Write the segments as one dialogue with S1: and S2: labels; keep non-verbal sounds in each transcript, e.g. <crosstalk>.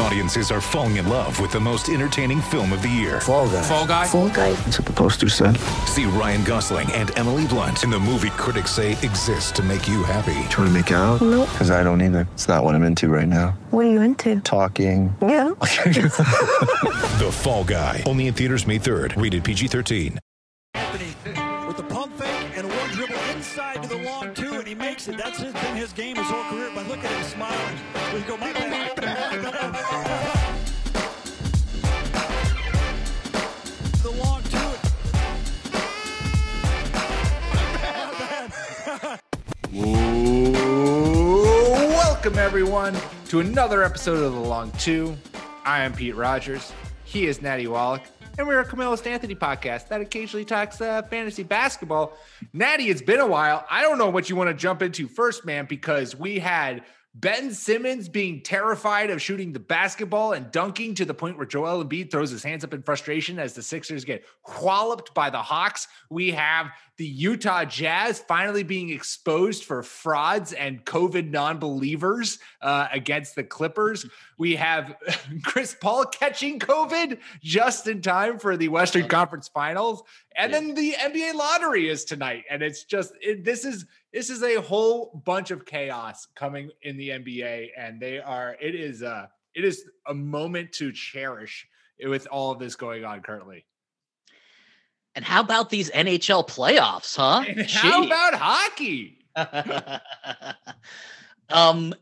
S1: Audiences are falling in love with the most entertaining film of the year.
S2: Fall guy.
S1: Fall Guy.
S3: Fall guy.
S2: That's what the poster said.
S1: See Ryan Gosling and Emily Blunt in the movie critics say exists to make you happy.
S2: Trying to make it out?
S3: Nope.
S2: Because I don't either. It's not what I'm into right now.
S3: What are you into?
S2: Talking.
S3: Yeah. <laughs>
S1: The Fall Guy. Only in theaters May 3rd. Rated PG-13.
S4: With the pump fake and one dribble inside to the long two, and he makes it. That's his, been his game his whole career. But look at him smiling. We go, my bad,
S5: Welcome, everyone, to another episode of The Long Two. I am Pete Rogers. He is Natty Wallach. And we're a Camillus Anthony podcast that occasionally talks uh, fantasy basketball. Natty, it's been a while. I don't know what you want to jump into first, man, because we had Ben Simmons being terrified of shooting the basketball and dunking to the point where Joel Embiid throws his hands up in frustration as the Sixers get walloped by the Hawks. We have the Utah Jazz finally being exposed for frauds and COVID non-believers uh, against the Clippers. <laughs> We have <laughs> Chris Paul catching COVID just in time for the Western Conference Finals, and then the NBA lottery is tonight, and it's just it, this is this is a whole bunch of chaos coming in the NBA, and they are it is a. it is a moment to cherish with all of this going on currently.
S6: And how about these NHL playoffs, huh?
S5: And how
S6: Gee.
S5: about hockey? <laughs>
S6: um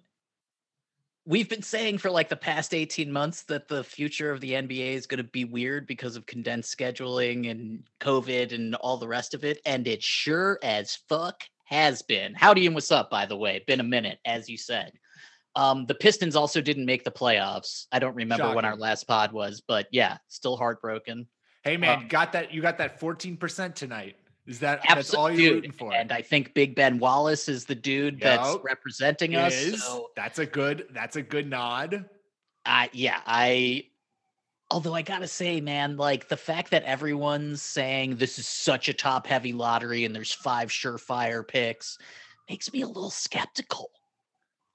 S6: we've been saying for like the past 18 months that the future of the NBA is going to be weird because of condensed scheduling and COVID and all the rest of it and it sure as fuck has been. Howdy and what's up by the way? Been a minute as you said. Um the Pistons also didn't make the playoffs. I don't remember when our last pod was, but yeah, still heartbroken.
S5: Hey man,
S6: Um,
S5: you got that you got that 14% tonight. Is that that's all you're rooting for?
S6: And I think Big Ben Wallace is the dude that's
S5: Yup.
S6: representing us.
S5: Is
S6: So
S5: that's a good that's a good nod.
S6: I yeah, I although I gotta say, man, like the fact that everyone's saying this is such a top heavy lottery and there's five surefire picks makes me a little skeptical.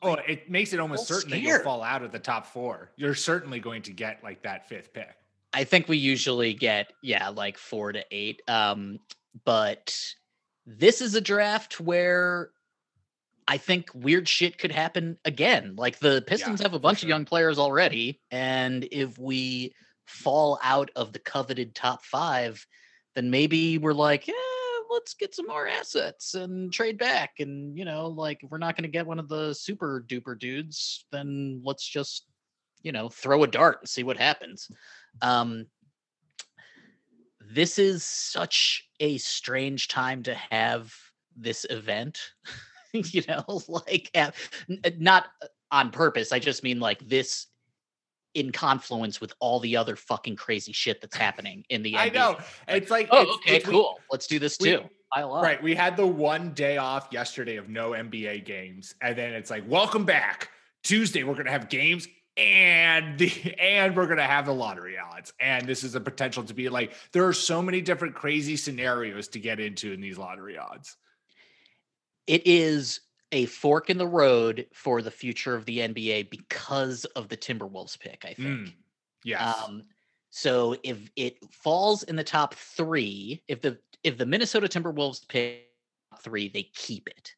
S5: Oh, it makes it almost certain that you'll fall out of the top four. You're certainly going to get like that fifth pick.
S6: I think we usually get, yeah, like four to eight. Um, but this is a draft where I think weird shit could happen again. Like the Pistons have a bunch
S5: sure.
S6: of young players already, and if we fall out of the coveted top five, then maybe we're like, yeah, let's get some more assets and trade back. And you know, like if we're not going to get one of the super duper dudes, then let's just you know throw a dart and see what happens. Um, this is such a strange time to have this event. <laughs> you know, <laughs> like uh, not uh, on purpose. I just mean like this in confluence with all the other fucking crazy shit that's happening in the NBA. <laughs>
S5: I know. It's like
S6: Oh,
S5: it's-
S6: okay,
S5: it's- we-
S6: cool. Let's do this
S5: we-
S6: too. Up.
S5: Right. We had the one day off yesterday of no NBA games. And then it's like, welcome back. Tuesday, we're gonna have games and the and we're gonna have the lottery odds. And this is a potential to be like there are so many different crazy scenarios to get into in these lottery odds.
S6: it is a fork in the road for the future of the NBA because of the Timberwolves pick, I think.
S5: Mm, Yes.
S6: Um, so if it falls in the top three, if the if the Minnesota Timberwolves pick three, they keep it.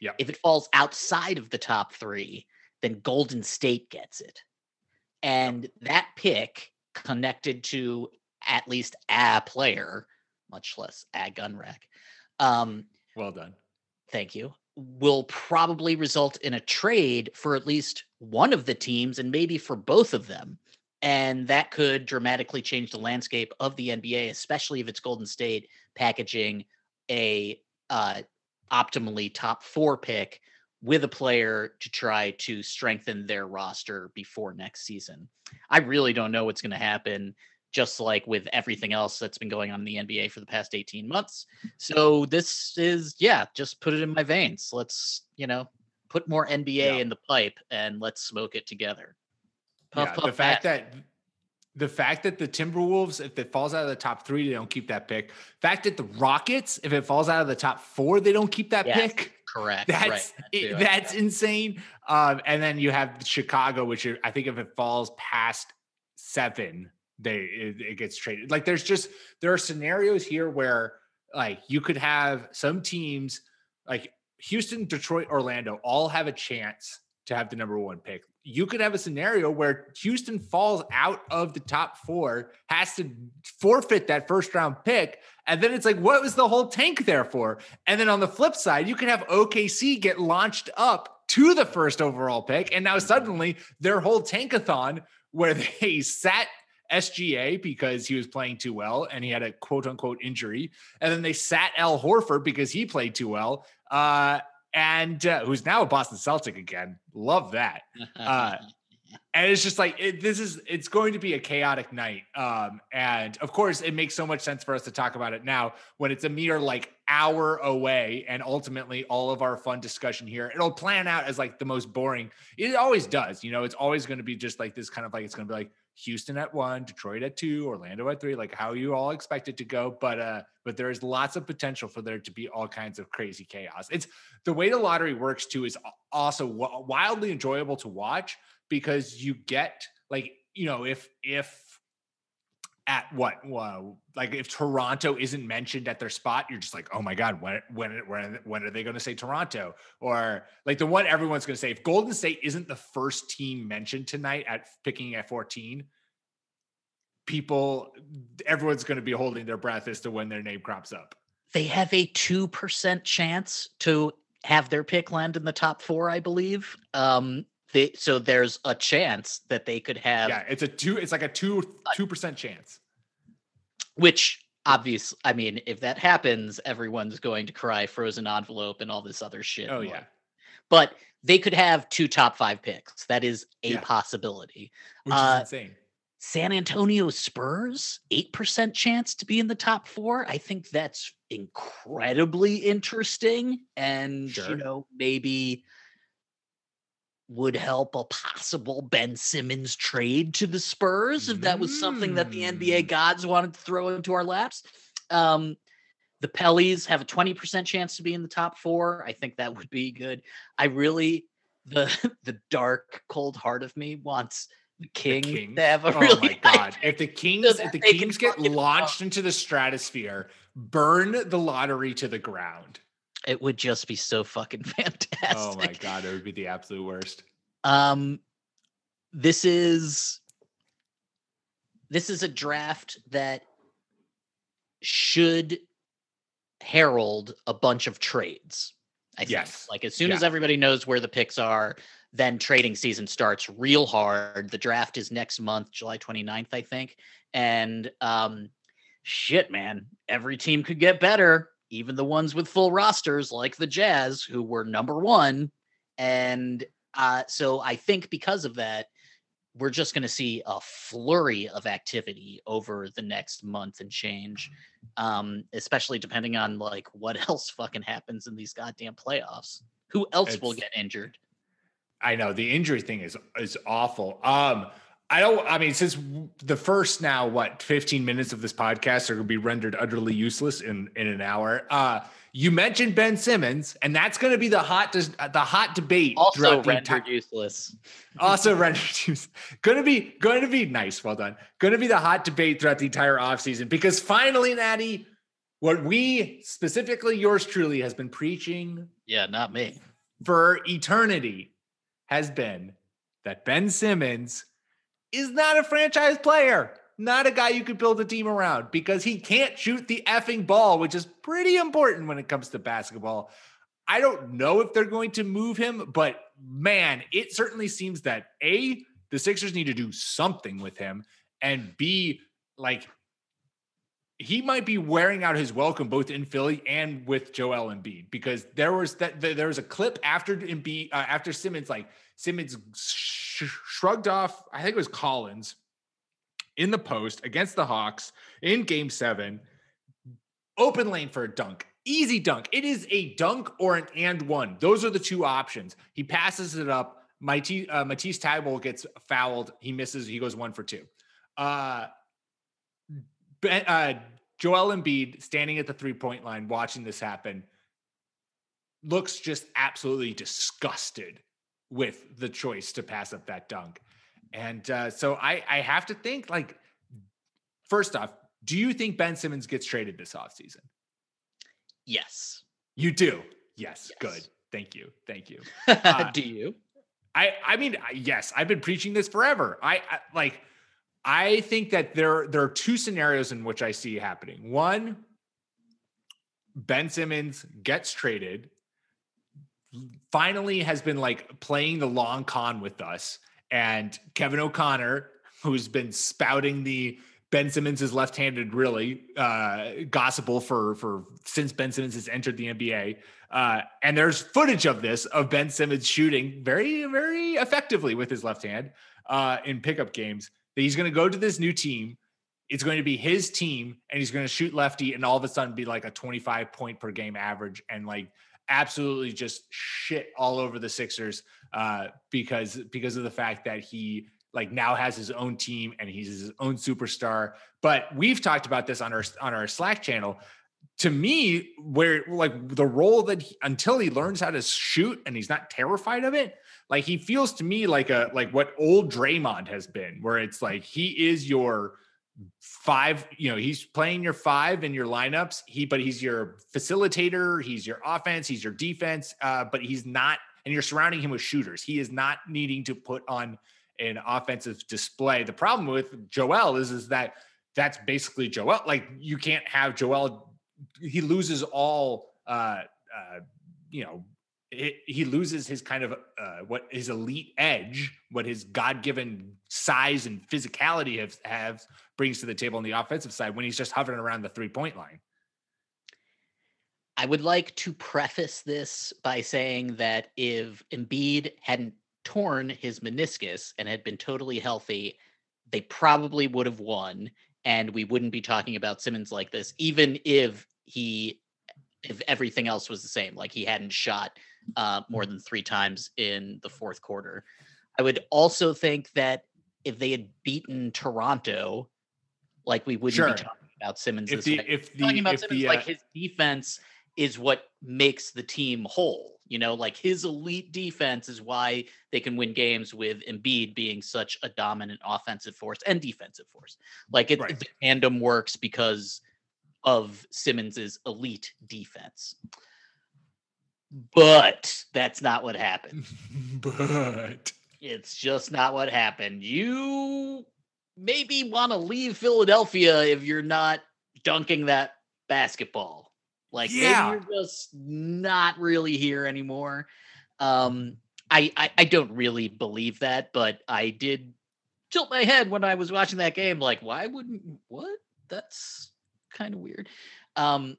S5: Yep.
S6: If it falls outside of the top three, then Golden State gets it. And that pick connected to at least a player, much less a gun rack. Um,
S5: well done.
S6: thank you, will probably result in a trade for at least one of the teams and maybe for both of them. And that could dramatically change the landscape of the NBA, especially if it's Golden State packaging a uh, optimally top four pick with a player to try to strengthen their roster before next season. I really don't know what's going to happen, just like with everything else that's been going on in the NBA for the past 18 months. So this is, yeah, just put it in my veins. Let's, you know, put more NBA
S5: Yeah.
S6: in the pipe and let's smoke it together. Puff,
S5: yeah,
S6: puff,
S5: the fact that the fact that the Timberwolves, if it falls out of the top three, they don't keep that pick. fact that the Rockets, if it falls out of the top four, they don't keep that
S6: Yes,
S5: pick.
S6: Correct.
S5: That's
S6: right.
S5: it- that's insane. Um, and then you have Chicago, which I think if it falls past seven, they it, it gets traded. Like there's just there are scenarios here where like you could have some teams like Houston, Detroit, Orlando all have a chance to have the number one pick. You could have a scenario where Houston falls out of the top four, has to forfeit that first round pick. And then it's like, what was the whole tank there for? And then on the flip side, you could have OKC get launched up to the first overall pick. And now suddenly their whole tankathon, where <laughs> they sat SGA because he was playing too well and he had a quote unquote injury. And then they sat Al Horford because he played too well. Uh, and uh, who's now a Boston Celtic again. Love that. uh, <laughs> and it's just like it, this is it's going to be a chaotic night um and of course it makes so much sense for us to talk about it now when it's a mere like hour away and ultimately all of our fun discussion here it'll plan out as like the most boring it always does you know it's always going to be just like this kind of like it's going to be like houston at one detroit at two orlando at three like how you all expect it to go but uh but there is lots of potential for there to be all kinds of crazy chaos. It's the way the lottery works too is also wildly enjoyable to watch because you get like you know if if at what well, like if Toronto isn't mentioned at their spot, you're just like, oh my god, when when when when are they going to say Toronto? Or like the one everyone's going to say if Golden State isn't the first team mentioned tonight at picking at 14, people everyone's going to be holding their breath as to when their name crops up.
S6: they have a 2% chance to have their pick land in the top four, I believe. Um, they, so there's a chance that they could have,
S5: Yeah, it's a two. It's like a two two percent chance.
S6: which obvious. I mean, if that happens, everyone's going to cry frozen envelope and all this other shit.
S5: Oh
S6: more.
S5: yeah,
S6: But they could have two top five picks. That is a
S5: Yeah.
S6: possibility.
S5: which
S6: Uh,
S5: is insane.
S6: San Antonio Spurs, 8% chance to be in the top four. I think that's incredibly interesting. And,
S5: Sure.
S6: you know, maybe would help a possible Ben Simmons trade to the Spurs if that was something that the NBA
S5: Mm.
S6: gods wanted to throw into our laps. Um, the Pellies have a 20% chance to be in the top four. I think that would be good. I really the <laughs> the dark, cold heart of me wants the King
S5: Kings.
S6: to have a
S5: oh
S6: really
S5: my <laughs>
S6: high
S5: god! If the Kings,
S6: so
S5: if the Kings get launched into the stratosphere, burn the lottery to the ground.
S6: It would just be so fucking fantastic. <laughs>
S5: Oh my god, it would be the absolute worst.
S6: Um, this is this is a draft that should herald a bunch of trades. I think.
S5: Yes.
S6: Like as soon
S5: Yeah.
S6: as everybody knows where the picks are, then trading season starts real hard. The draft is next month, July 29th, I think. And um shit, man, every team could get better, even the ones with full rosters like the Jazz who were number 1 and uh, so I think because of that, we're just going to see a flurry of activity over the next month and change, um, especially depending on like what <laughs> else fucking happens in these goddamn playoffs. Who else will get injured?
S5: I know the injury thing is is awful. Um, I don't. I mean, since the first now what fifteen minutes of this podcast are going to be rendered utterly useless in in an hour. Uh, you mentioned Ben Simmons, and that's going to be the hot the hot debate
S6: Also
S5: throughout the
S6: rendered
S5: entire-
S6: useless.
S5: also rendered use- going to be going to be nice well done going to be the hot debate throughout the entire offseason because finally natty what we specifically yours truly has been preaching
S6: Yeah, not me.
S5: for eternity has been that ben simmons is not a franchise player not a guy you could build a team around because he can't shoot the effing ball which is pretty important when it comes to basketball. I don't know if they're going to move him, but man, it certainly seems that A, the Sixers need to do something with him, and B, like he might be wearing out his welcome both in Philly and with Joel Embiid because there was that there was a clip after Embiid uh, after Simmons like Simmons sh- shrugged off I think it was Collins in the post against the Hawks in game 7 open lane for a dunk. Easy dunk. It is a dunk or an and one. Those are the two options. He passes it up. Matisse, uh, Matisse gets fouled. He misses. He goes one for two. Uh, ben, uh, Joel Embiid standing at the three point line, watching this happen, looks just absolutely disgusted with the choice to pass up that dunk. And uh, so I, I have to think like, first off, do you think Ben Simmons gets traded this offseason?
S6: Yes.
S5: You do. Yes.
S6: Yes.
S5: Good. Thank you. Thank you. <laughs> Uh,
S6: Do you?
S5: I I mean yes, I've been preaching this forever. I, I like I think that there there are two scenarios in which I see happening. One, Ben Simmons gets traded, finally has been like playing the long con with us, and Kevin O'Connor, who's been spouting the Ben Simmons is left-handed, really uh, gospel for for since Ben Simmons has entered the NBA. Uh, and there's footage of this of Ben Simmons shooting very very effectively with his left hand uh, in pickup games. That he's going to go to this new team. It's going to be his team, and he's going to shoot lefty, and all of a sudden be like a 25 point per game average, and like absolutely just shit all over the Sixers uh, because because of the fact that he like now has his own team and he's his own superstar. But we've talked about this on our on our Slack channel. To me, where like the role that he, until he learns how to shoot and he's not terrified of it, like he feels to me like a like what old Draymond has been, where it's like he is your five, you know, he's playing your five in your lineups. He, but he's your facilitator, he's your offense, he's your defense, uh, but he's not, and you're surrounding him with shooters. He is not needing to put on an offensive display. The problem with Joel is, is that that's basically Joel. Like you can't have Joel, he loses all, uh, uh, you know, he loses his kind of uh, what his elite edge, what his God-given size and physicality have, have brings to the table on the offensive side when he's just hovering around the three-point line.
S6: I would like to preface this by saying that if Embiid hadn't torn his meniscus and had been totally healthy, they probably would have won. And we wouldn't be talking about Simmons like this, even if he, if everything else was the same, like he hadn't shot uh, more than three times in the fourth quarter. I would also think that if they had beaten Toronto, like we wouldn't
S5: Sure.
S6: be talking about Simmons.
S5: If
S6: this
S5: the if the
S6: talking about
S5: if
S6: Simmons,
S5: the
S6: like
S5: uh,
S6: his defense is what makes the team whole. You know, like his elite defense is why they can win games with Embiid being such a dominant offensive force and defensive force. Like it,
S5: Right.
S6: the tandem works because of Simmons's elite defense. But that's not what happened. <laughs>
S5: but
S6: It's just not what happened. You maybe want to leave Philadelphia if you're not dunking that basketball. Like
S5: Yeah.
S6: maybe you're just not really here anymore. Um, I, I I don't really believe that, but I did tilt my head when I was watching that game. Like, why wouldn't what? That's kind of weird. Um,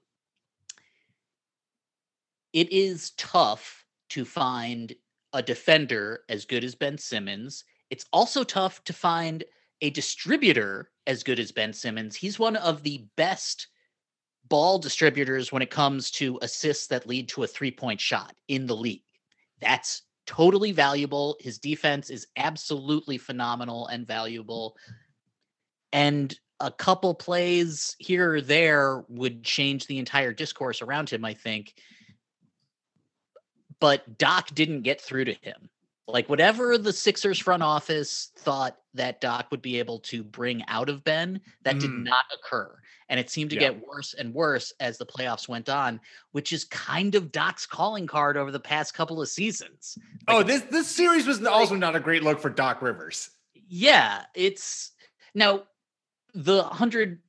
S6: it is tough to find a defender as good as Ben Simmons. It's also tough to find a distributor as good as Ben Simmons. He's one of the best ball distributors when it comes to assists that lead to a three point shot in the league. That's totally valuable. His defense is absolutely phenomenal and valuable. And a couple plays here or there would change the entire discourse around him, I think. But Doc didn't get through to him. Like whatever the Sixers front office thought that Doc would be able to bring out of Ben, that did
S5: Mm.
S6: not occur. And it seemed to
S5: Yeah.
S6: get worse and worse as the playoffs went on, which is kind of Doc's calling card over the past couple of seasons.
S5: oh, this this series was also not a great look for Doc Rivers.
S6: yeah, it's now the hundred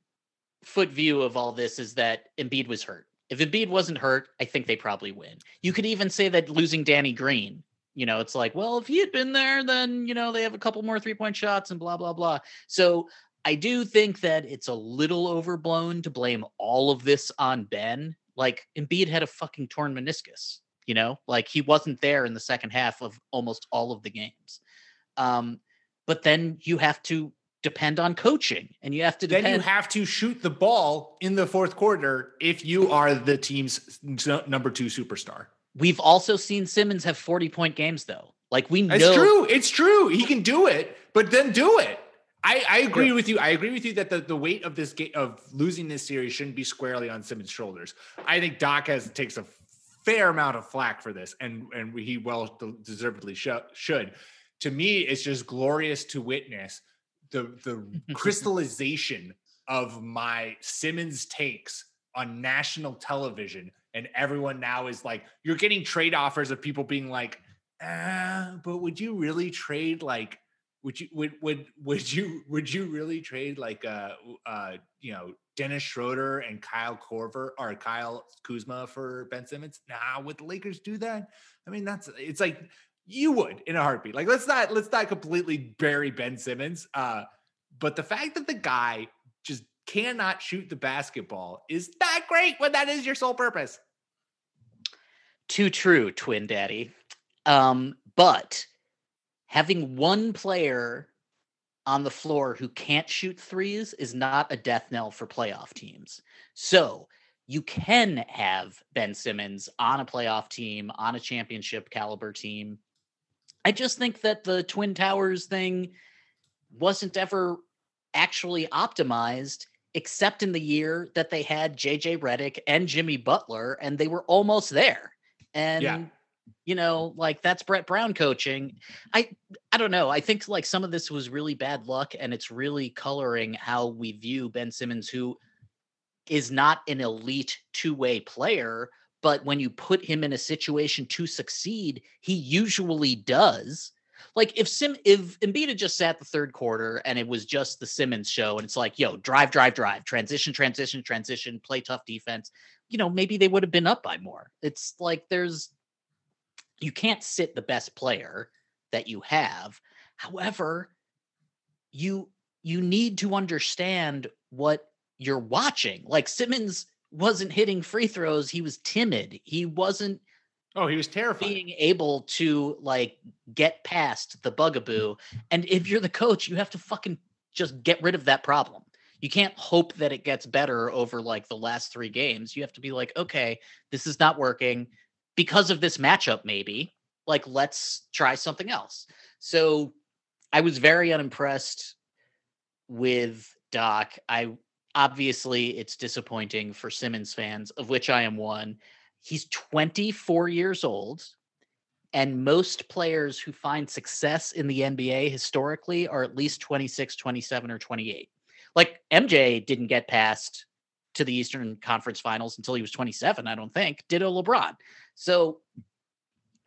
S6: foot view of all this is that Embiid was hurt. If Embiid wasn't hurt, I think they probably win. You could even say that losing Danny Green, you know, it's like, well, if he had been there, then you know they have a couple more three point shots and blah blah blah. So I do think that it's a little overblown to blame all of this on Ben. Like Embiid had a fucking torn meniscus, you know, like he wasn't there in the second half of almost all of the games. Um, but then you have to depend on coaching and you have to
S5: Then you have to shoot the ball in the fourth quarter if you are the team's number two superstar.
S6: we've also seen simmons have 40 point games though like we know It's
S5: true. It's true. He can do it, but then do it. I, I agree with you. I agree with you that the, the weight of this game of losing this series shouldn't be squarely on Simmons' shoulders. I think Doc has takes a fair amount of flack for this, and and he well deservedly sh- should. To me, it's just glorious to witness the the <laughs> crystallization of my Simmons takes on national television, and everyone now is like, you're getting trade offers of people being like, ah, but would you really trade like? would you would would would you would you really trade like uh uh you know Dennis Schroeder and Kyle Korver or Kyle Kuzma for Ben Simmons? Nah, would the Lakers do that? I mean, that's it's like you would in a heartbeat. Like let's not let's not completely bury Ben Simmons. Uh, but the fact that the guy just cannot shoot the basketball is not great when that is your sole purpose.
S6: Too true, twin daddy. Um, but having one player on the floor who can't shoot threes is not a death knell for playoff teams. So you can have Ben Simmons on a playoff team, on a championship caliber team. I just think that the Twin Towers thing wasn't ever actually optimized except in the year that they had JJ Redick and Jimmy Butler and they were almost there. And yeah. you know like that's brett brown coaching. I i don't know. I think like some of this was really bad luck and it's really coloring how we view ben simmons who is not an elite two-way player but when you put him in a situation to succeed he usually does like if Sim if Embiid had just sat the third quarter and it was just the Simmons show and it's like, yo, drive, drive, drive, transition, transition, transition, play tough defense, you know, maybe they would have been up by more. It's like there's you can't sit the best player that you have. However, you you need to understand what you're watching. Like Simmons wasn't hitting free throws, he was timid. He wasn't
S5: Oh, he was terrified.
S6: Being able to like get past the bugaboo. And if you're the coach, you have to fucking just get rid of that problem. You can't hope that it gets better over like the last three games. You have to be like, okay, this is not working because of this matchup, maybe, like, let's try something else. So I was very unimpressed with Doc. I obviously it's disappointing for Simmons fans, of which I am one. He's 24 years old. And most players who find success in the NBA historically are at least 26, 27, or 28. Like MJ didn't get past to the Eastern Conference Finals until he was 27, I don't think. Ditto LeBron. So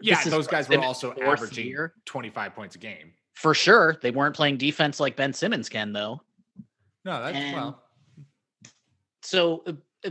S5: yeah, those guys were also averaging year. 25 points a game.
S6: For sure. They weren't playing defense like Ben Simmons can though.
S5: No, that's and well.
S6: So uh, uh,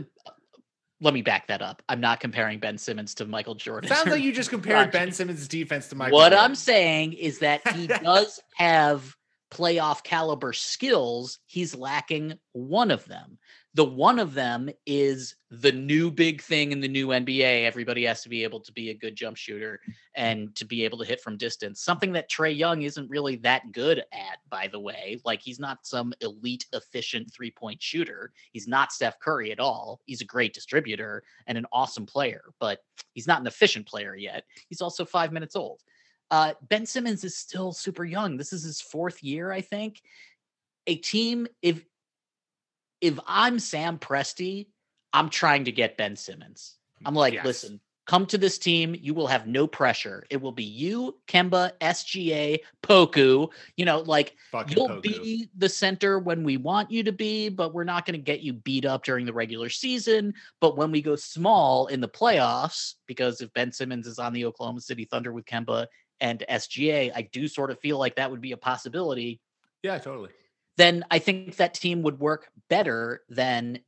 S6: let me back that up. I'm not comparing Ben Simmons to Michael Jordan.
S5: Sounds like you just compared Ben Simmons' defense to Michael.
S6: What
S5: Jordan.
S6: I'm saying is that he does <laughs> have playoff caliber skills. He's lacking one of them. The one of them is the new big thing in the new NBA. Everybody has to be able to be a good jump shooter and to be able to hit from distance. Something that Trae Young isn't really that good at, by the way. Like he's not some elite, efficient three point shooter. He's not Steph Curry at all. He's a great distributor and an awesome player, but he's not an efficient player yet. He's also five minutes old. Uh, ben Simmons is still super young. This is his fourth year, I think. A team, if if I'm Sam Presti, I'm trying to get Ben Simmons. Mm, I'm like, yes. listen, come to this team. You will have no pressure. It will be you, Kemba, SGA, Poku. You know, like Fucking you'll Poku. be the center when we want you to be, but we're not going to get you beat up during the regular season. But when we go small in the playoffs, because if Ben Simmons is on the Oklahoma City Thunder with Kemba and SGA, I do sort of feel like that would be a possibility.
S5: Yeah, totally
S6: then I think that team would work better than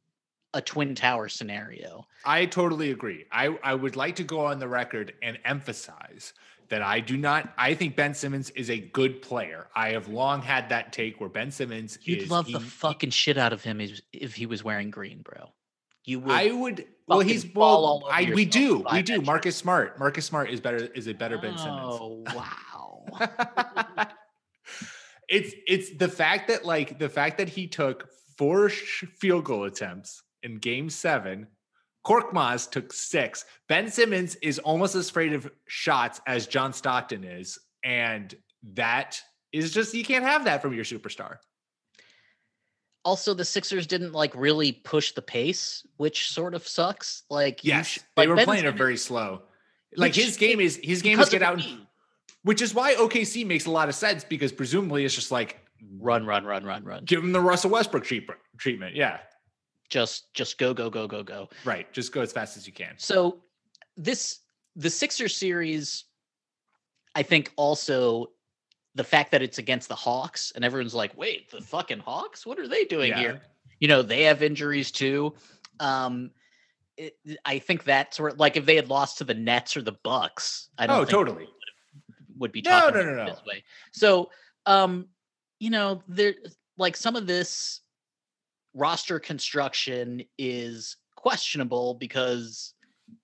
S6: a twin tower scenario.
S5: I totally agree. I, I would like to go on the record and emphasize that I do not I think Ben Simmons is a good player. I have long had that take where Ben Simmons
S6: You'd
S5: is,
S6: love he, the fucking shit out of him if he was wearing green, bro. You would
S5: I would well he's well I we do. We do. Marcus Smart. Marcus Smart is better is a better Ben Simmons.
S6: Oh wow. <laughs> <laughs>
S5: it's it's the fact that like the fact that he took four sh- field goal attempts in game seven. Korkmaz took six. Ben Simmons is almost as afraid of shots as John Stockton is. And that is just, you can't have that from your superstar.
S6: also the Sixers didn't like really push the pace, which sort of sucks. Like
S5: Yes,
S6: sh-
S5: they were
S6: Ben
S5: playing it very slow. Like his game is his game is get out,
S6: Embiid.
S5: Which is why OKC makes a lot of sense because presumably it's just like
S6: run, run, run, run, run.
S5: give him the Russell Westbrook treat- treatment. Yeah,
S6: Just just go, go, go, go, go.
S5: right. Just go as fast as you can.
S6: So this the Sixer series, I think also the fact that it's against the Hawks and everyone's like, wait, the fucking Hawks? What are they doing
S5: Yeah.
S6: here? You know, they have injuries too. Um it, I think that sort of like if they had lost to the Nets or the Bucks, I don't
S5: Oh, totally.
S6: Would be talking
S5: no,
S6: about
S5: no, no.
S6: this way. So, um, you know, there like some of this roster construction is questionable because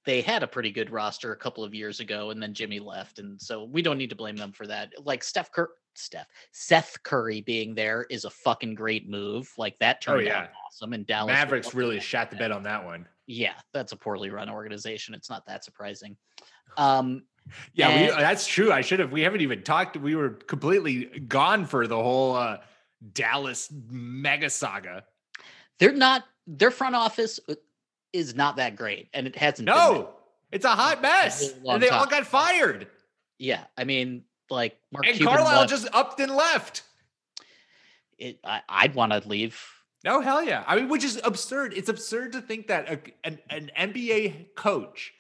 S6: they had a pretty good roster a couple of years ago and then Jimmy left and so we don't need to blame them for that. Like Steph Cur- Steph Seth Curry being there is a fucking great move. Like that turned
S5: yeah.
S6: out awesome and Dallas
S5: Mavericks really shot the bed on that one.
S6: Yeah, that's a poorly run organization. It's not that surprising. Um
S5: Yeah, we, that's true. I should have. We haven't even talked. We were completely gone for the whole uh, Dallas mega saga.
S6: they're not their front office uh, is not that great and it hasn't
S5: No, it's a hot mess,
S6: long
S5: and they all got fired.
S6: Yeah, I mean, like Mark
S5: And
S6: Cuban
S5: Carlisle
S6: won-
S5: just upped and left.
S6: It, I, I'd want to leave.
S5: No, hell yeah. I mean, which is absurd. It's absurd to think that a, an, an NBA coach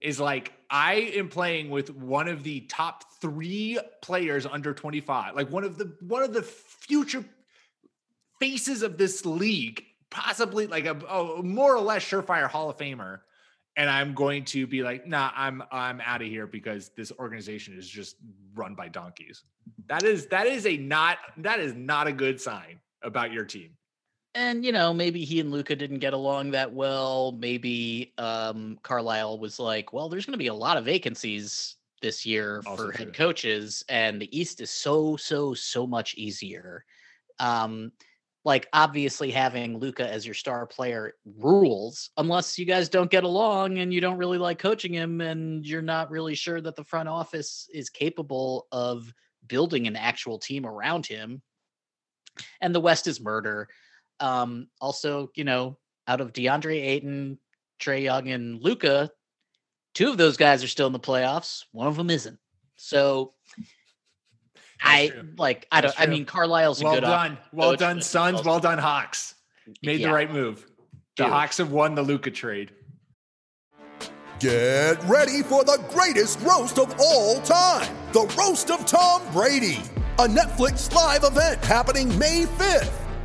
S5: is like, I am playing with one of the top three players under 25, like one of the one of the future faces of this league, possibly like a, a more or less surefire Hall of Famer. And I'm going to be like, nah, I'm I'm out of here because this organization is just run by donkeys. That is that is a not that is not a good sign about your team.
S6: And you know, maybe he and Luka didn't get along that well. Maybe um Carlisle was like, "Well, there's going to be a lot of vacancies this year
S5: Also
S6: for
S5: true.
S6: head coaches, and the East is so so so much easier." Um, like obviously having Luka as your star player rules, unless you guys don't get along and you don't really like coaching him, and you're not really sure that the front office is capable of building an actual team around him. And the West is murder. Um, also, you know, out of DeAndre Ayton, Trae Young, and Luka, two of those guys are still in the playoffs. One of them isn't. So I
S5: true.
S6: like I
S5: That's
S6: don't I mean Carlisle's a
S5: Well
S6: good off-
S5: done. Well
S6: coach,
S5: done,
S6: but
S5: Suns.
S6: also-
S5: Well done, Hawks. Made
S6: Yeah.
S5: the right move. The
S6: Dude.
S5: Hawks have won the Luka trade.
S7: Get ready for the greatest roast of all time the Roast of Tom Brady, a Netflix live event happening May 5th.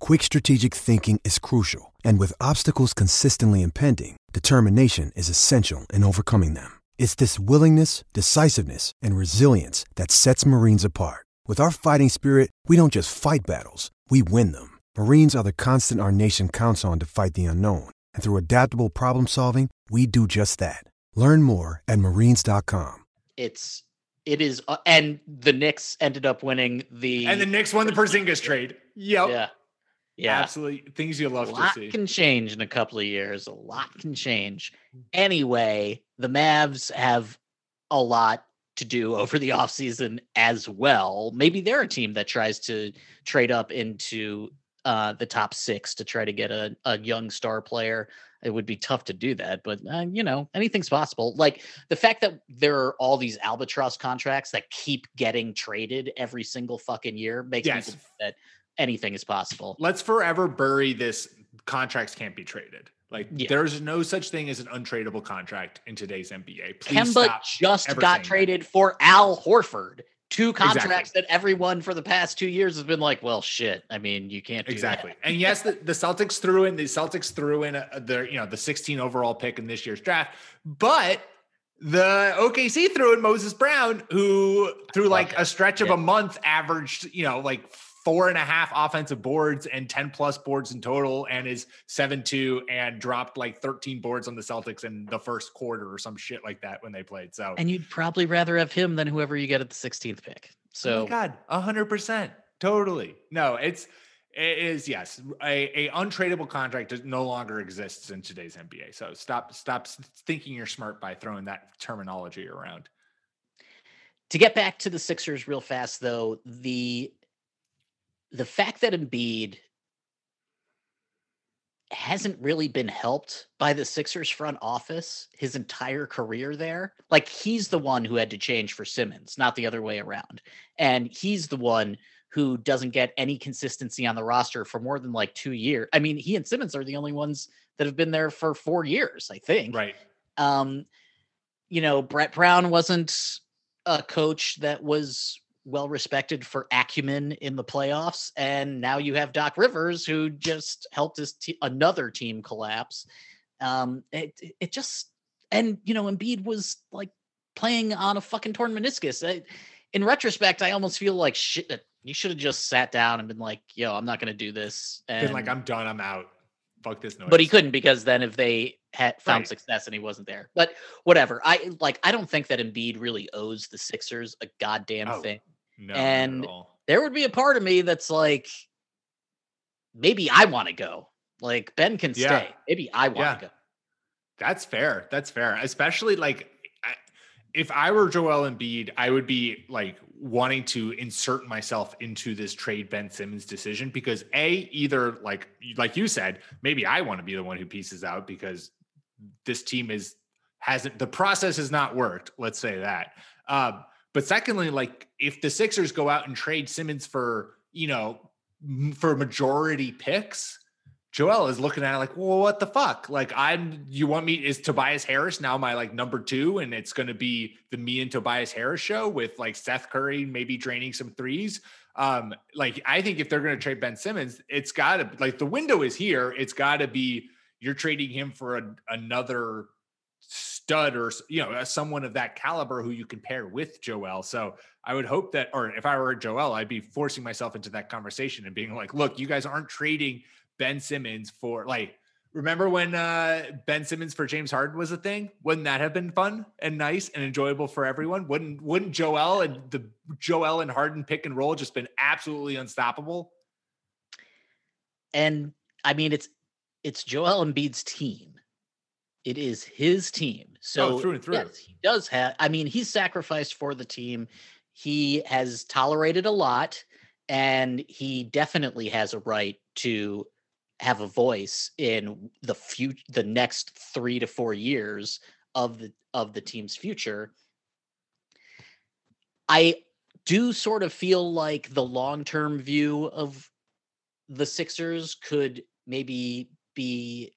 S8: quick strategic thinking is crucial. And with obstacles consistently impending, determination is essential in overcoming them. It's this willingness, decisiveness, and resilience that sets Marines apart. With our fighting spirit, we don't just fight battles, we win them. Marines are the constant our nation counts on to fight the unknown. And through adaptable problem solving, we do just that. Learn more at marines.com.
S6: it's it is uh, and the Knicks ended up winning the
S5: And the Knicks won the Porzingis trade. Yep.
S6: yeah yeah
S5: Absolutely. Things you love to see.
S6: A lot
S5: see.
S6: can change in a couple of years a lot can change anyway the Mavs have a lot to do <laughs> over the offseason as well maybe they're a team that tries to trade up into uh the top six to try to get a, a young star player it would be tough to do that but uh, you know anything's possible like the fact that there are all these albatross contracts that keep getting traded every single fucking year makes
S5: Yes.
S6: me think that anything is possible
S5: Let's forever bury this contracts can't be traded. Like
S6: Yeah.
S5: there's no such thing as an untradeable contract in today's NBA. Please
S6: Kemba just got
S5: that.
S6: traded for Al Horford. Two
S5: Exactly.
S6: contracts that everyone for the past two years has been like, well, shit. I mean, you can't do that."
S5: Exactly. And yes, the, the Celtics threw in the Celtics threw in uh, a, their you know the 16 overall pick in this year's draft, but the OKC threw in Moses Brown, who through like
S6: it.
S5: a stretch of
S6: Yeah.
S5: a month averaged you know like four and a half offensive boards and 10 plus boards in total and is 7-2 and dropped like 13 boards on the Celtics in the first quarter or some shit like that when they played. So
S6: And you'd probably rather have him than whoever you get at the 16th pick.
S5: oh
S6: So
S5: my God, hundred percent. Totally. No, it's it is yes. A, a untradeable contract does, no longer exists in today's NBA. So stop stop thinking you're smart by throwing that terminology around.
S6: to get back to the Sixers real fast though, the the fact that Embiid hasn't really been helped by the Sixers front office his entire career there. Like he's the one who had to change for Simmons, not the other way around. And he's the one who doesn't get any consistency on the roster for more than like 2 years. I mean, he and Simmons are the only ones that have been there for 4 years, I think.
S5: Right.
S6: Um, you know, Brett Brown wasn't a coach that was well respected for acumen in the playoffs, and now you have Doc Rivers who just helped his te- another team collapse. Um, it it- just and you know Embiid was like playing on a fucking torn meniscus. I, in retrospect, I almost feel like shit. You should have just sat down and been like, "Yo, I'm not going to do this." And
S5: Been like, I'm done, I'm out. Fuck this noise.
S6: but he couldn't because then if they had found
S5: Right.
S6: success and he wasn't there. But whatever. I like I don't think that Embiid really owes the Sixers a goddamn
S5: Oh,
S6: thing.
S5: No,
S6: and-. There would be a part of me that's like maybe I want to go. Like Ben can
S5: Yeah.
S6: stay. Maybe I want to
S5: Yeah.
S6: go.
S5: That's fair. That's fair. Especially like if I were Joel Embiid, I would be like wanting to insert myself into this trade Ben Simmons decision because a either like like you said, maybe I want to be the one who pieces out because this team is hasn't the process has not worked. Let's say that. Um, but secondly, like if the Sixers go out and trade Simmons for you know for majority picks, Joel is looking at it like, well, what the fuck? Like, I'm, you want me, is Tobias Harris now my like number two? And it's going to be the me and Tobias Harris show with like Seth Curry maybe draining some threes. Um, like, I think if they're going to trade Ben Simmons, it's got to, like, the window is here. It's got to be, you're trading him for a, another stud or, you know, someone of that caliber who you can pair with Joel. So I would hope that, or if I were Joel, I'd be forcing myself into that conversation and being like, look, you guys aren't trading Ben Simmons for like remember when uh Ben Simmons for James Harden was a thing? Wouldn't that have been fun and nice and enjoyable for everyone? Wouldn't wouldn't Joel and the Joel and Harden pick and roll just been absolutely unstoppable?
S6: And I mean it's it's Joel Embiid's team. It is his team. Oh, so
S5: Oh, through and through.
S6: yes, he does have I mean he's sacrificed for the team. He has tolerated a lot and he definitely has a right to have a voice in the future the next 3 to 4 years of the of the team's future. I do sort of feel like the long-term view of the Sixers could maybe be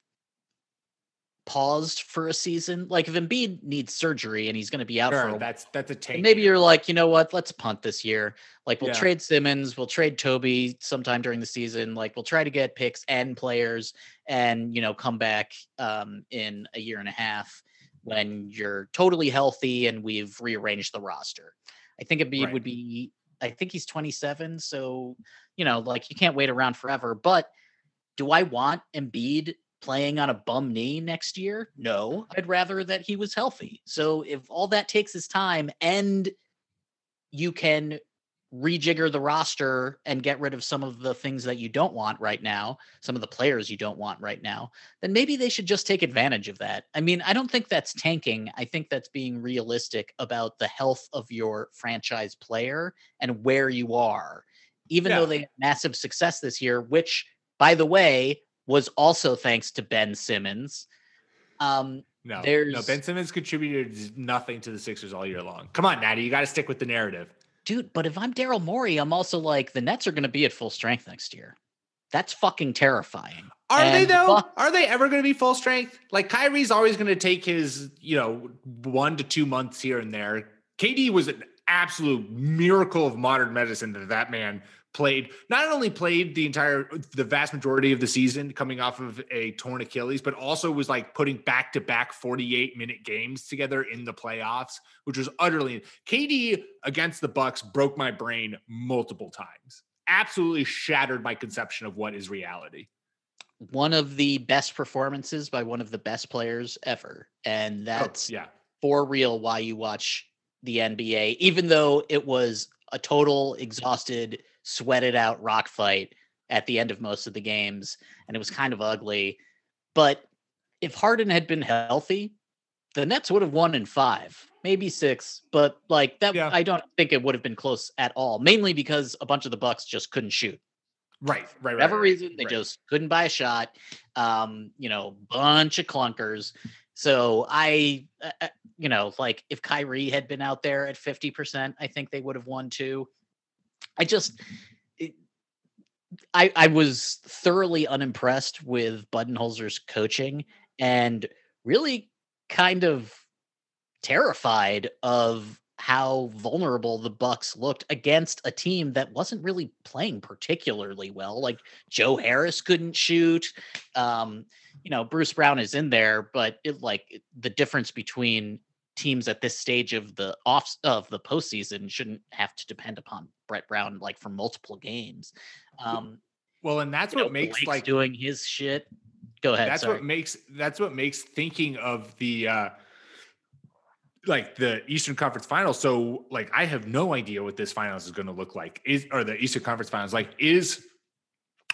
S6: paused for a season. Like if Embiid needs surgery and he's going to be out for a
S5: that's that's a tank.
S6: maybe you're like, you know what? Let's punt this year. Like we'll
S5: Yeah.
S6: trade Simmons, we'll trade Toby sometime during the season. Like we'll try to get picks and players, and you know come back um, in a year and a half when you're totally healthy and we've rearranged the roster. I think Embiid
S5: Right.
S6: would be. I think he's 27, so you know, like you can't wait around forever. But do I want Embiid playing on a bum knee next year? No, I'd rather that he was healthy. So if all that takes is time and you can rejigger the roster and get rid of some of the things that you don't want right now, some of the players you don't want right now, then maybe they should just take advantage of that. I mean, I don't think that's tanking. I think that's being realistic about the health of your franchise player and where you are. Even
S5: Yeah.
S6: though they had massive success this year, which by the way, was also thanks to Ben Simmons. Um,
S5: no, no. Ben Simmons contributed nothing to the Sixers all year long. Come on, Natty, you got to stick with the narrative.
S6: dude, but if I'm Daryl Morey, I'm also like the Nets are going to be at full strength next year. That's fucking terrifying.
S5: Are they though?
S6: Buck-
S5: Are they ever going to be full strength? Like Kyrie's always going to take his, you know, one to two months here and there. KD was an absolute miracle of modern medicine that that man played. Not only played the entire, the vast majority of the season coming off of a torn Achilles, but also was like putting back to back 48 minute games together in the playoffs, which was utterly KD against the Bucks broke my brain multiple times. absolutely shattered my conception of what is reality.
S6: One of the best performances by one of the best players ever. And
S5: Oh,
S6: that's
S5: yeah.
S6: for real why you watch the NBA, even though it was a total exhausted, sweated out rock fight at the end of most of the games, and it was kind of ugly. But if Harden had been healthy, the Nets would have won in five, maybe six, but like that,
S5: Yeah.
S6: I don't think it would have been close at all. Mainly because a bunch of the Bucks just couldn't shoot.
S5: Right, right, right.
S6: whatever
S5: right,
S6: reason, they
S5: right.
S6: just couldn't buy a shot. Um, you know, bunch of clunkers. So I, uh, uh, you know, like if Kyrie had been out there at fifty percent, I think they would have won too. I just, it, I I was thoroughly unimpressed with Budenholzer's coaching and really kind of terrified of how vulnerable the Bucks looked against a team that wasn't really playing particularly well. Like Joe Harris couldn't shoot. Um, you know, Bruce Brown is in there, but it like the difference between teams at this stage of the off of the postseason shouldn't have to depend upon Brett Brown like for multiple games. Um,
S5: Well, and that's
S6: you know,
S5: what makes
S6: Blake's
S5: like
S6: doing his shit. Go ahead.
S5: that's
S6: sorry.
S5: what makes that's what makes thinking of the uh like the Eastern Conference Finals. So like I have no idea what this finals is going to look like. Is or the Eastern Conference Finals like is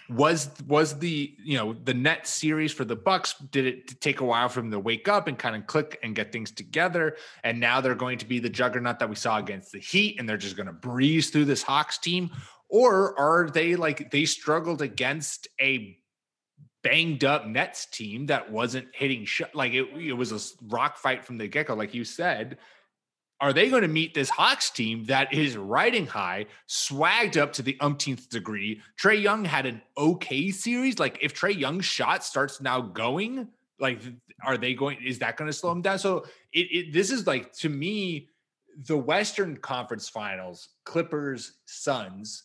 S5: was was the you know the net series for the Bucks did it take a while for them to wake up and kind of click and get things together and now they're going to be the juggernaut that we saw against the Heat and they're just going to breeze through this Hawks team or are they like they struggled against a banged up Nets team that wasn't hitting shot like it, it was a rock fight from the get go, like you said. Are they going to meet this Hawks team that is riding high, swagged up to the umpteenth degree? Trae Young had an okay series. Like if Trae Young's shot starts now going, like are they going? Is that going to slow him down? So it, it this is like to me the Western Conference Finals, Clippers, Suns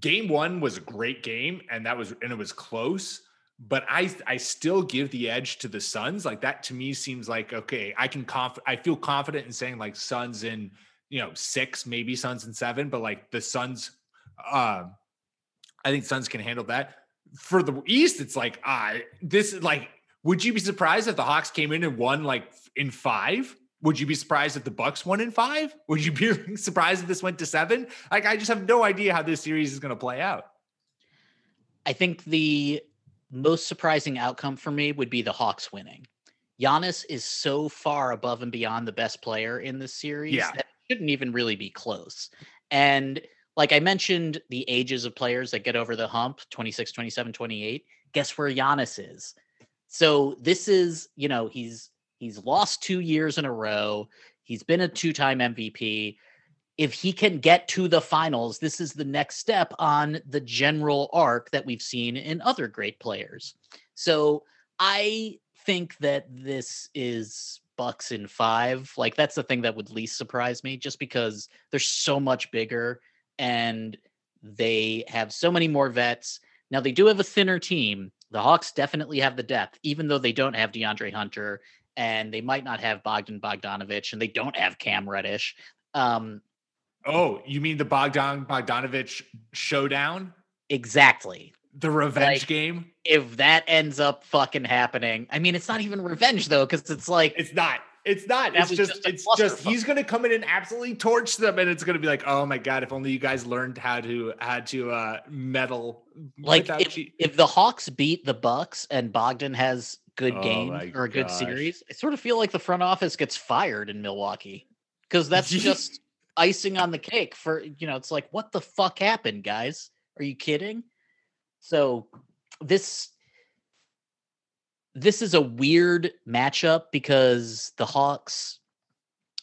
S5: game one was a great game and that was and it was close but i i still give the edge to the suns like that to me seems like okay i can conf i feel confident in saying like suns in you know six maybe suns in seven but like the suns uh i think suns can handle that for the east it's like ah this is like would you be surprised if the hawks came in and won like in five would you be surprised if the Bucks won in five? Would you be <laughs> surprised if this went to seven? Like, I just have no idea how this series is going to play out.
S6: I think the most surprising outcome for me would be the Hawks winning. Giannis is so far above and beyond the best player in this series
S5: Yeah.
S6: that it shouldn't even really be close. And like I mentioned, the ages of players that get over the hump 26, 27, 28. Guess where Giannis is? So this is, you know, he's he's lost two years in a row. He's been a two-time MVP if he can get to the finals, this is the next step on the general arc that we've seen in other great players. So I think that this is Bucks in five. Like that's the thing that would least surprise me, just because they're so much bigger and they have so many more vets. Now they do have a thinner team. The Hawks definitely have the depth, even though they don't have DeAndre Hunter and they might not have Bogdan Bogdanovich and they don't have Cam Reddish. Um,
S5: Oh, you mean the Bogdan Bogdanovich showdown?
S6: Exactly.
S5: The revenge
S6: Like-
S5: game?
S6: If that ends up fucking happening, I mean, it's not even revenge though, because it's like
S5: It's not. It's not. It's just,
S6: just
S5: it's just he's gonna come in and absolutely torch them, and it's gonna be like, oh my god, if only you guys learned how to how to uh meddle
S6: like if,
S5: cheat-
S6: if the Hawks beat the Bucks and Bogdan has good
S5: Oh
S6: games or a good
S5: gosh.
S6: series, I sort of feel like the front office gets fired in Milwaukee because that's <laughs> just icing on the cake for you know. It's like what the fuck happened, guys? Are you kidding? So this this is a weird matchup because the Hawks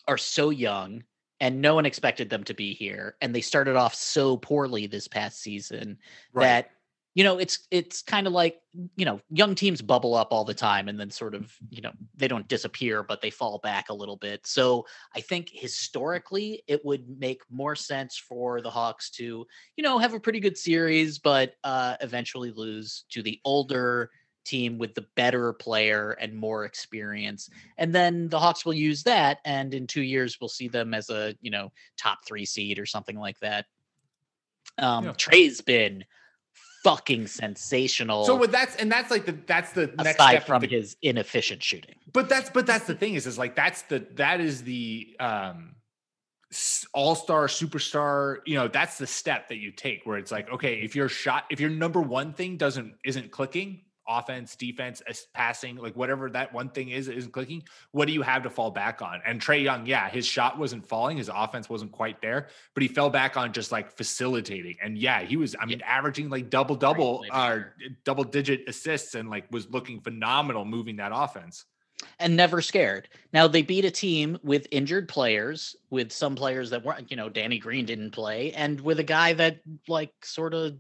S6: are so young and no one expected them to be here and they started off so poorly this past season
S5: Right.
S6: that you know it's it's kind of like you know young teams bubble up all the time and then sort of you know they don't disappear but they fall back a little bit. So i think historically it would make more sense for the hawks to you know have a pretty good series but uh eventually lose to the older team with the better player and more experience. And then the hawks will use that and in 2 years we'll see them as a you know top 3 seed or something like that. Um,
S5: Yeah.
S6: Trae's been fucking sensational.
S5: So with that's and that's like the that's the next
S6: aside
S5: step
S6: from
S5: the-
S6: his inefficient shooting.
S5: But that's but that's the thing is is like that's the that is the um all star superstar. You know that's the step that you take where it's like okay if your shot if your number one thing doesn't isn't clicking offense defense as- passing like whatever that one thing is isn't clicking what do you have to fall back on? And Trae Young yeah his shot wasn't falling his offense wasn't quite there but he fell back on just like facilitating. And yeah he was I mean averaging like double double uh double digit assists and like was looking phenomenal moving that offense.
S6: And never scared. Now they beat a team with injured players, with some players that weren't, you know, Danny Green didn't play, and with a guy that like sort of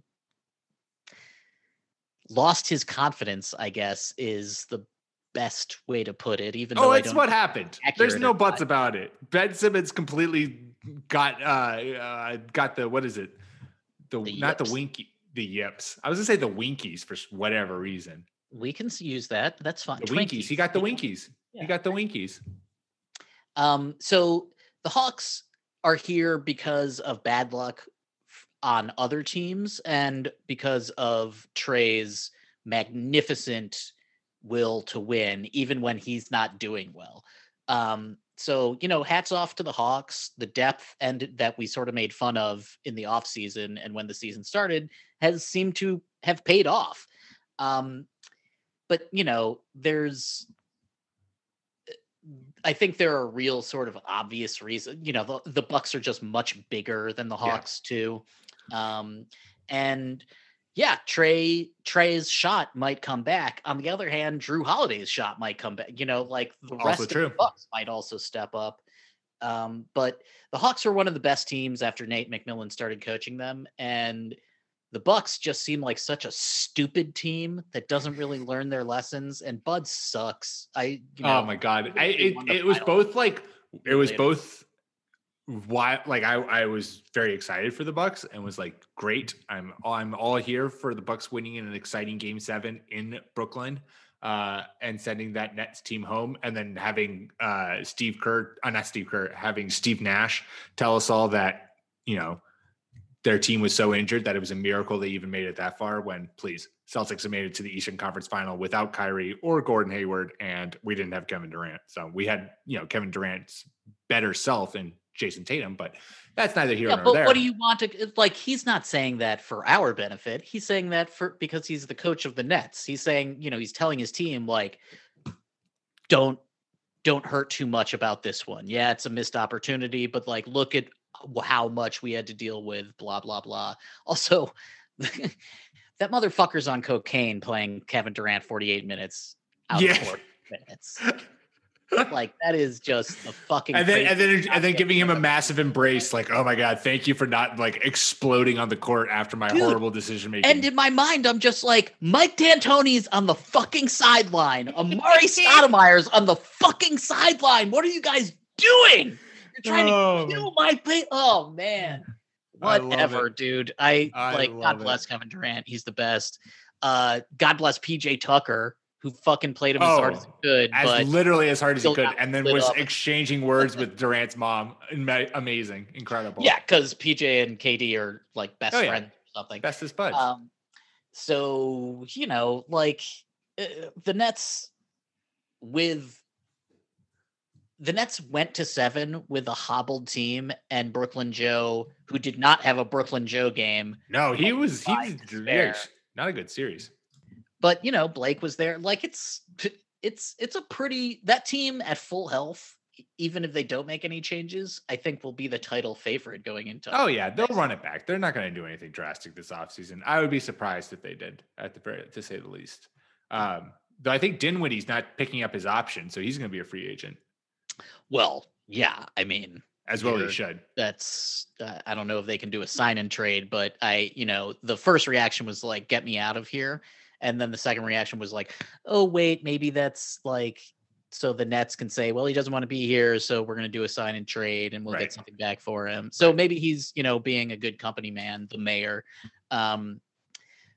S6: lost his confidence, I guess, is the best way to put it. Even
S5: Oh, it's what happened. There's no buts
S6: not.
S5: about it. Ben Simmons completely got uh, uh got the what is it? The,
S6: The
S5: not the
S6: yips.
S5: winky the yips. I was gonna say the winkies for whatever reason.
S6: we can use that. That's fine.
S5: The winkies. He got the winkies.
S6: Yeah.
S5: He got the winkies.
S6: Um, so the Hawks are here because of bad luck on other teams and because of Trae's magnificent will to win, even when he's not doing well. Um, so you know, hats off to the Hawks. The depth and that we sort of made fun of in the offseason and when the season started has seemed to have paid off. Um, but you know, there's I think there are real sort of obvious reasons. You know, the, the Bucks are just much bigger than the
S5: Yeah.
S6: Hawks too. Um, and yeah, Trae Trae's shot might come back. On the other hand, Jrue Holiday's shot might come back. You know, like the
S5: Also
S6: rest of the Bucks might also step up. Um, but the Hawks were one of the best teams after Nate McMillan started coaching them, and the Bucks just seem like such a stupid team that doesn't really learn their lessons. And Bud sucks. I you know,
S5: oh my god. I it, it was both like it was both why like I I was very excited for the Bucks and was like great. I'm I'm all here for the Bucks winning in an exciting game 7 in Brooklyn uh and sending that Nets team home and then having uh Steve Kerr uh, not Steve Kerr having Steve Nash tell us all that you know their team was so injured that it was a miracle they even made it that far when please Celtics have made it to the Eastern Conference final without Kyrie or Gordon Hayward and we didn't have Kevin Durant. So we had, you know, Kevin Durant's better self and Jayson Tatum, but that's neither here
S6: Yeah,
S5: nor
S6: but
S5: there.
S6: what do you want to like? He's not saying that for our benefit. He's saying that for because he's the coach of the Nets. He's saying, you know, he's telling his team like, don't don't hurt too much about this one. Yeah, it's a missed opportunity, but like, look at how much we had to deal with. Blah blah blah. <laughs> Also, that motherfucker's on cocaine playing Kevin Durant forty eight minutes out
S5: Yeah.
S6: of four minutes. <laughs> like that is just a fucking.
S5: and then
S6: crazy
S5: and then and then giving him a massive embrace, like, oh my god, thank you for not like exploding on the court after my
S6: Dude,
S5: horrible decision making.
S6: And in my mind, I'm just like, Mike D'Antoni's on the fucking sideline. Amar'e <laughs> Stoudemire's on the fucking sideline. What are you guys doing? You're trying
S5: Oh,
S6: to kill my pay. Oh man. Whatever,
S5: it.
S6: dude. I,
S5: I
S6: like
S5: love
S6: God
S5: it.
S6: bless Kevin Durant. He's the best. Uh God bless PJ Tucker, who fucking played him as hard as he
S5: Oh,
S6: could.
S5: as literally as hard as he could, and then was
S6: up.
S5: exchanging words with Durant's mom. Amazing, incredible.
S6: yeah, because PJ and KD are like best
S5: Oh, yeah.
S6: friends or something.
S5: bestest buds.
S6: Um, so you know, like uh, the Nets with the Nets went to seven with a hobbled team and Brooklyn Joe, who did not have a Brooklyn Joe game,
S5: no, he was he was
S6: it's
S5: yeah,
S6: fair.
S5: not a good series.
S6: But you know Blake was there. Like it's it's it's a pretty that team at full health. Even if they don't make any changes, I think will be the title favorite going into.
S5: Oh yeah, they'll run it back. They're not going to do anything drastic this offseason. I would be surprised if they did, at the very to say the least. Um, though I think Dinwiddie's not picking up his option, so he's going to be a free agent
S6: Well, yeah. I mean,
S5: as well. He should.
S6: that's uh, I don't know if they can do a sign and trade, but I, you know, the first reaction was like, "Get me out of here," and then the second reaction was like, "Oh wait, maybe that's like." So the Nets can say, "Well, he doesn't want to be here, so we're going to do a sign and trade, and we'll
S5: Right.
S6: get something back for him." So maybe he's, you know, being a good company man, the mayor, um,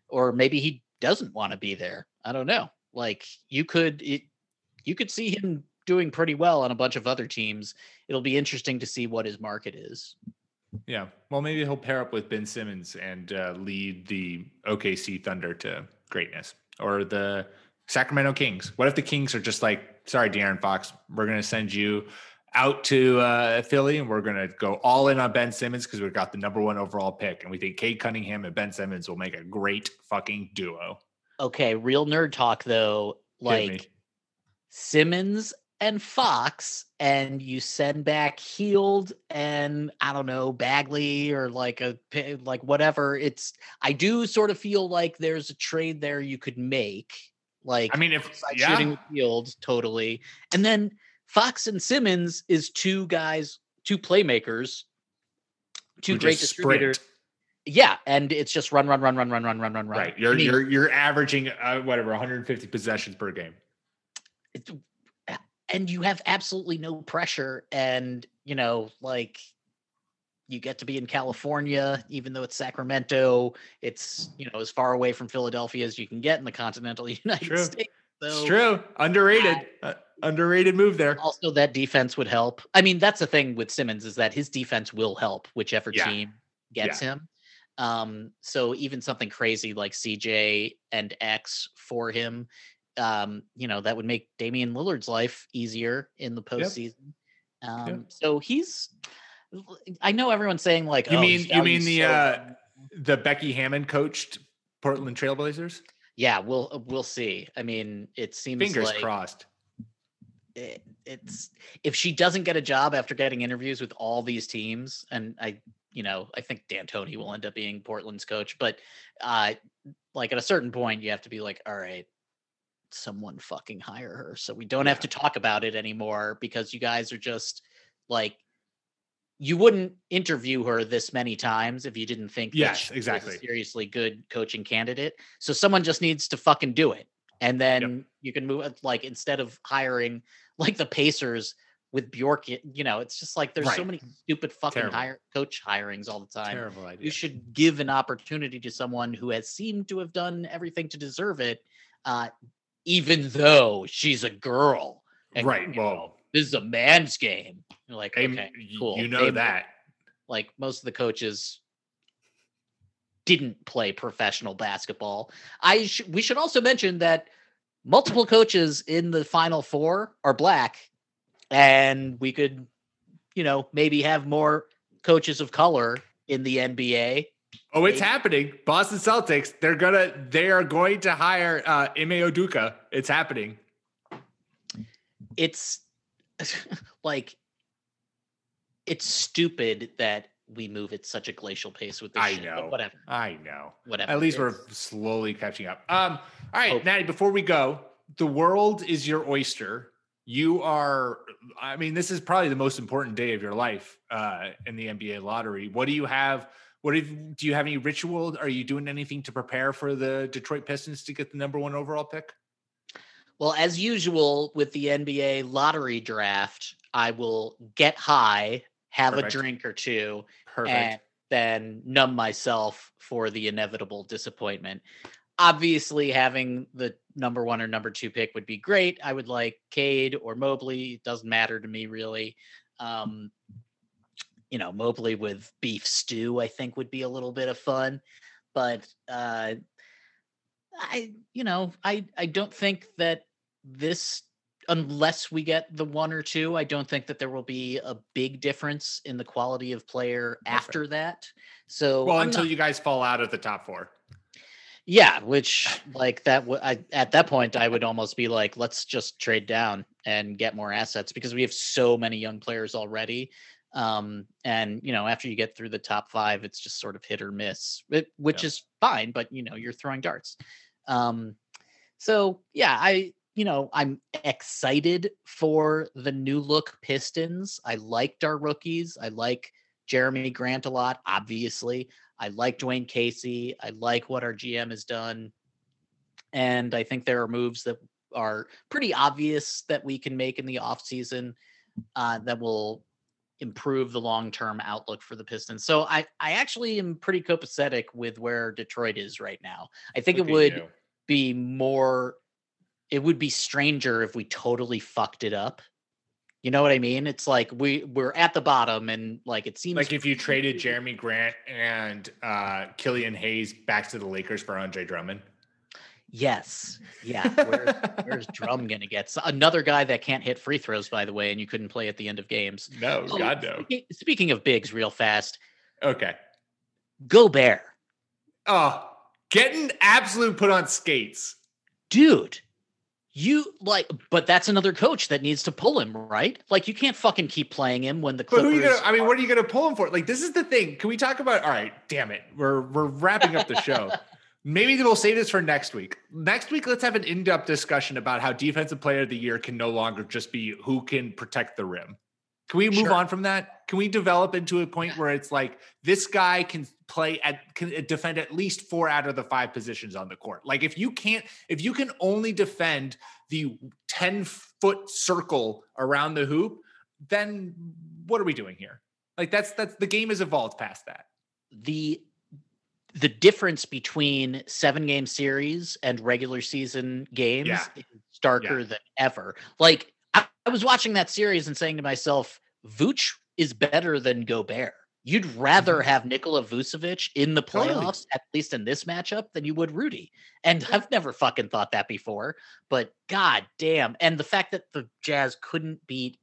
S6: or maybe he doesn't want to be there. I don't know. Like you could, it, you could see him doing pretty well on a bunch of other teams. It'll be interesting to see what his market is.
S5: Yeah. Well, maybe he'll pair up with Ben Simmons and uh, lead the OKC Thunder to greatness or the Sacramento Kings. What if the Kings are just like, sorry, De'Aaron Fox, we're going to send you out to uh, Philly and we're going to go all in on Ben Simmons because we've got the number one overall pick. And we think Cade Cunningham and Ben Simmons will make a great fucking duo.
S6: Okay, real nerd talk though. Like Simmons and Fox, and you send back Hield and I don't know Bagley or like a like whatever. It's I do sort of feel like there's a trade there you could make. Like
S5: I mean, if yeah,
S6: shooting Fields totally, and then Fox and Simmons is two guys, two playmakers, two
S5: who
S6: great distributors.
S5: sprint.
S6: Yeah, and it's just run, run, run, run, run, run, run, run, run.
S5: Right. You're
S6: I mean,
S5: you're you're averaging uh, whatever 150 possessions per game.
S6: it- and you have absolutely no pressure and you know like you get to be in california even though it's sacramento it's you know as far away from philadelphia as you can get in the continental <laughs> united
S5: True.
S6: states
S5: It's true. Underrated. Uh, underrated move there.
S6: also that defense would help i mean that's the thing with simmons is that his defense will help whichever
S5: Yeah.
S6: team gets him um so even something crazy like cj and x for him um you know that would make damian lillard's life easier in the postseason. Um so he's i know everyone's saying like
S5: You
S6: oh,
S5: mean you mean the
S6: so
S5: uh the Becky Hammon coached Portland Trailblazers?
S6: yeah we'll we'll see. I mean it seems
S5: Fingers
S6: like
S5: crossed.
S6: it, it's if she doesn't get a job after getting interviews with all these teams, and I, you know, I think D'Antoni will end up being Portland's coach, but uh, like at a certain point, you have to be like, all right, someone fucking hire her, so we don't have to talk about it anymore because you guys are just like. You wouldn't interview her this many times if you didn't think that
S5: Yes, exactly.
S6: a seriously good coaching candidate. So someone just needs to fucking do it and then you can move it like instead of hiring like the Pacers with Bjork, you know, it's just like there's so many stupid fucking
S5: Terrible.
S6: hire coach hirings all the time.
S5: Terrible idea.
S6: You should give an opportunity to someone who has seemed to have done everything to deserve it, uh, even though she's a girl. And,
S5: right.
S6: you know,
S5: Well,
S6: this is a man's game. You're like, okay, cool.
S5: you know that.
S6: like most of the coaches didn't play professional basketball. I sh- we should also mention that multiple coaches in the final four are black and we could you know maybe have more coaches of color in the NBA.
S5: Oh, it's happening. Boston Celtics, they're gonna they are going to hire uh Ime Udoka. It's happening.
S6: It's <laughs> like it's stupid that we move at such a glacial pace with this
S5: I
S6: shit, but
S5: know.
S6: whatever.
S5: I know.
S6: Whatever.
S5: At least we're slowly catching up. Um, all right,
S6: Hope.
S5: Natty, before we go, the world is your oyster. You are, I mean, this is probably the most important day of your life uh, in the NBA lottery. What do you have? What if, do you have any ritual? Are you doing anything to prepare for the Detroit Pistons to get the number one overall pick?
S6: Well, as usual with the NBA lottery draft, I will get high, have
S5: Perfect.
S6: a drink or two,
S5: Perfect.
S6: and then numb myself for the inevitable disappointment. Obviously, having the number one or number two pick would be great. I would like Cade or Mobley. It doesn't matter to me really. Um, you know, Mobley with beef stew, I think would be a little bit of fun. But uh I, you know, I I don't think that this unless we get the one or two, I don't think that there will be a big difference in the quality of player after that. So
S5: well,
S6: I'm
S5: until
S6: not-
S5: you guys fall out of the top four.
S6: yeah, which like that w- I at that point I would almost be like let's just trade down and get more assets because we have so many young players already. Um and you know after you get through the top 5 it's just sort of hit or miss, it, which
S5: Yeah.
S6: is fine, but you know you're throwing darts. Um so yeah, I you know, I'm excited for the new look Pistons. I liked our rookies. I like Jerami Grant a lot, obviously. I like Dwane Casey. I like what our GM has done. And I think there are moves that are pretty obvious that we can make in the offseason uh, that will improve the long-term outlook for the Pistons. So I, I actually am pretty copacetic with where Detroit is right now. I think
S5: Look
S6: it would
S5: you.
S6: be more it would be stranger if we totally fucked it up You know what I mean? It's like we we're at the bottom, and like it seems
S5: Like if you traded Jerami Grant and uh, Killian Hayes back to the Lakers for Andre Drummond.
S6: Yes, yeah. Where's, <laughs> where's Drum gonna get So- another guy that can't hit free throws? By the way, and you couldn't play at the end of games.
S5: No,
S6: Oh,
S5: God no.
S6: speaking- Speaking of bigs, real fast,
S5: Okay.
S6: Gobert,
S5: Oh, getting absolute put on skates.
S6: dude. You like, but that's another coach that needs to pull him, right? Like you can't fucking keep playing him when the
S5: But who are you gonna? I mean, what are you gonna pull him for? Like, this is the thing. Can we talk about? All right, damn it, we're we're wrapping up the show. <laughs> Maybe we'll save this for next week. Next week, let's have an in-depth discussion about how defensive player of the year can no longer just be who can protect the rim. Can we move
S6: Sure.
S5: on from that? Can we develop into a point where it's like this guy can play at can defend at least four out of the five positions on the court? Like if you can't, if you can only defend the 10 foot circle around the hoop, then what are we doing here? Like that's that's the game has evolved past that.
S6: the the difference between seven game series and regular season games
S5: Yeah.
S6: is starker than ever. Like I, I was watching that series and saying to myself, Vooch is better than Gobert. You'd rather mm-hmm. have Nikola Vucevic in the
S5: Totally.
S6: playoffs, at least in this matchup, than you would Rudy. And I've never fucking thought that before. But god damn. And the fact that the Jazz couldn't beat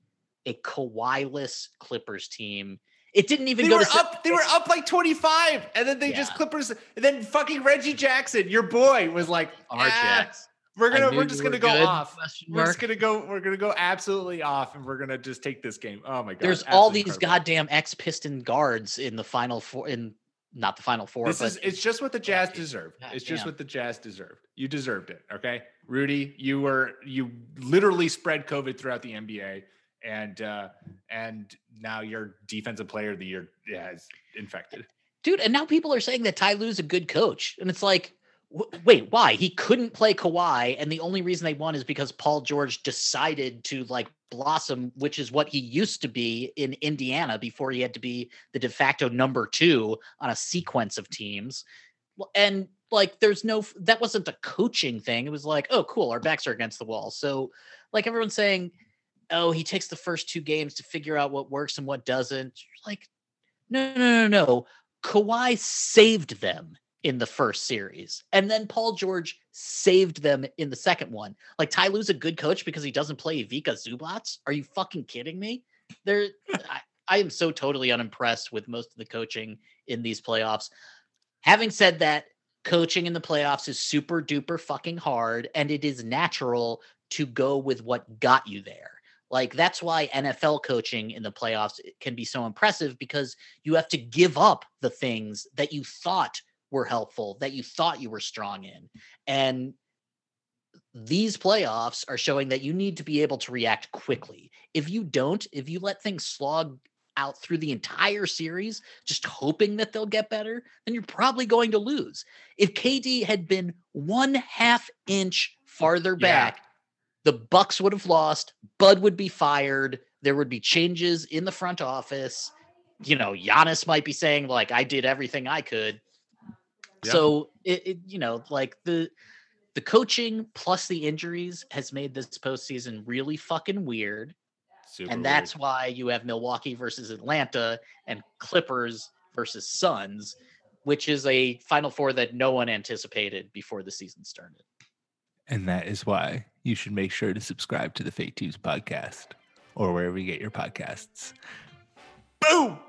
S6: a Kawhi-less Clippers team. It didn't even
S5: They
S6: go
S5: were
S6: to se-
S5: up, they were up like 25, and then they just Clippers, and then fucking Reggie Jackson, your boy, was like, "Ah,
S6: RJX.
S5: we're gonna we're just gonna go
S6: good,
S5: off. We're just gonna go, we're gonna go absolutely off, and we're gonna just take this game. Oh my god.
S6: There's all these
S5: incredible.
S6: goddamn ex Piston guards in the final four in not the final four,
S5: This
S6: but
S5: is it's just what the Jazz
S6: dude.
S5: deserved.
S6: God
S5: It's just
S6: damn.
S5: what the Jazz deserved. You deserved it. Okay. Rudy, you were you literally spread COVID throughout the NBA and uh and now your defensive player of the year has infected.
S6: dude, and now people are saying that Ty Lue's a good coach, and it's like, w- wait, why? He couldn't play Kawhi, and the only reason they won is because Paul George decided to like blossom, which is what he used to be in Indiana before he had to be the de facto number two on a sequence of teams, and like, there's no that wasn't a coaching thing. It was like, oh, cool, our backs are against the wall, so like everyone's saying. Oh, he takes the first two games to figure out what works and what doesn't. You're Like, no, no, no, no. Kawhi saved them in the first series, and then Paul George saved them in the second one. Like Ty Lue's a good coach because he doesn't play Ivica Zubac. Are you fucking kidding me? There, <laughs> I, I am so totally unimpressed with most of the coaching in these playoffs. Having said that, coaching in the playoffs is super duper fucking hard, and it is natural to go with what got you there. Like that's why NFL coaching in the playoffs eh, can be so impressive because you have to give up the things that you thought were helpful, that you thought you were strong in. And these playoffs are showing that you need to be able to react quickly. If you don't, if you let things slog out through the entire series, just hoping that they'll get better, then you're probably going to lose. If KD had been one half inch farther
S5: Yeah.
S6: back, the Bucks would have lost. Bud would be fired. There would be changes in the front office. You know, Giannis might be saying like, "I did everything I could."
S5: Yeah.
S6: So it, it, you know, like the the coaching plus the injuries has made this postseason really fucking weird,
S5: Super
S6: and that's why you have Milwaukee versus Atlanta and Clippers versus Suns, which is a Final Four that no one anticipated before the season started.
S5: And that is why you should make sure to subscribe to the Fake Tubes podcast or wherever you get your podcasts. Boom!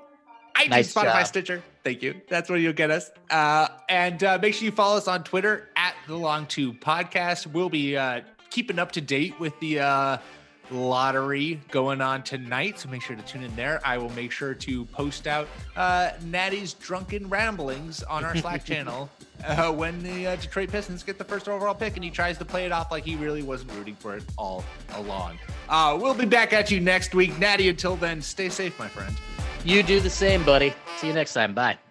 S5: iTunes,
S6: Nice
S5: Spotify,
S6: job.
S5: Stitcher. Thank you. That's where you'll get us. Uh, and uh, make sure you follow us on Twitter at the Long Tube Podcast. We'll be uh, keeping up to date with the uh, lottery going on tonight, so make sure to tune in there. I will make sure to post out uh, Natty's drunken ramblings on our Slack <laughs> channel uh, when the uh, Detroit Pistons get the first overall pick, and he tries to play it off like he really wasn't rooting for it all along. Uh, we'll be back at you next week, Natty. Until then, stay safe, my friend.
S6: You do the same, buddy. See you next time. Bye.